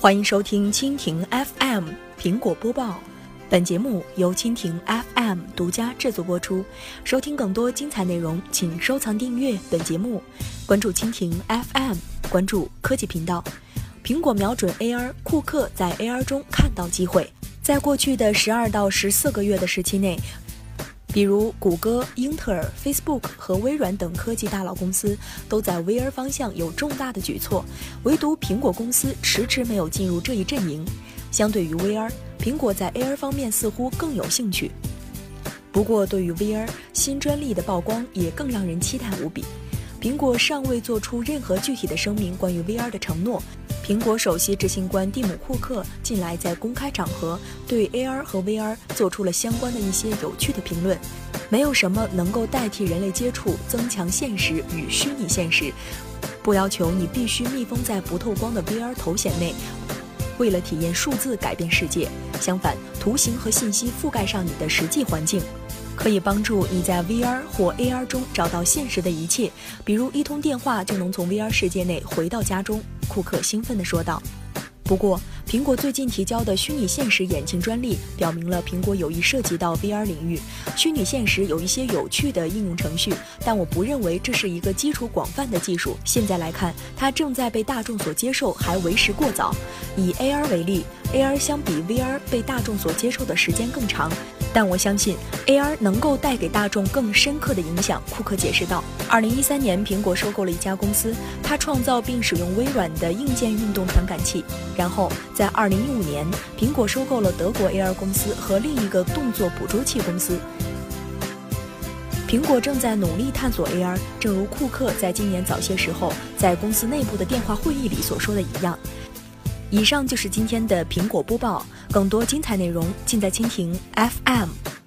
欢迎收听蜻蜓 FM 苹果播报，本节目由蜻蜓 FM 独家制作播出。收听更多精彩内容，请收藏订阅本节目，关注蜻蜓 FM，关注科技频道。苹果瞄准 AR，库克在 AR 中看到机会。在过去的十二到十四个月的时期内。比如，谷歌、英特尔、Facebook 和微软等科技大佬公司都在 VR 方向有重大的举措，唯独苹果公司迟迟没有进入这一阵营。相对于 VR，苹果在 AR 方面似乎更有兴趣。不过，对于 VR 新专利的曝光也更让人期待无比。苹果尚未做出任何具体的声明关于 VR 的承诺。苹果首席执行官蒂姆·库克近来在公开场合对 AR 和 VR 做出了相关的一些有趣的评论。没有什么能够代替人类接触、增强现实与虚拟现实。不要求你必须密封在不透光的 VR 头显内，为了体验数字改变世界。相反，图形和信息覆盖上你的实际环境，可以帮助你在 VR 或 AR 中找到现实的一切，比如一通电话就能从 VR 世界内回到家中。库克兴奋地说道。不过，苹果最近提交的虚拟现实眼镜专利表明了苹果有意涉及到 VR 领域。虚拟现实有一些有趣的应用程序，但我不认为这是一个基础广泛的技术。现在来看，它正在被大众所接受，还为时过早。以 AR 为例，AR 相比 VR 被大众所接受的时间更长。但我相信 AR 能够带给大众更深刻的影响，库克解释道。二零一三年，苹果收购了一家公司，它创造并使用微软的硬件运动传感器。然后在二零一五年，苹果收购了德国 AR 公司和另一个动作捕捉器公司。苹果正在努力探索 AR，正如库克在今年早些时候在公司内部的电话会议里所说的一样。以上就是今天的苹果播报，更多精彩内容尽在蜻蜓 FM。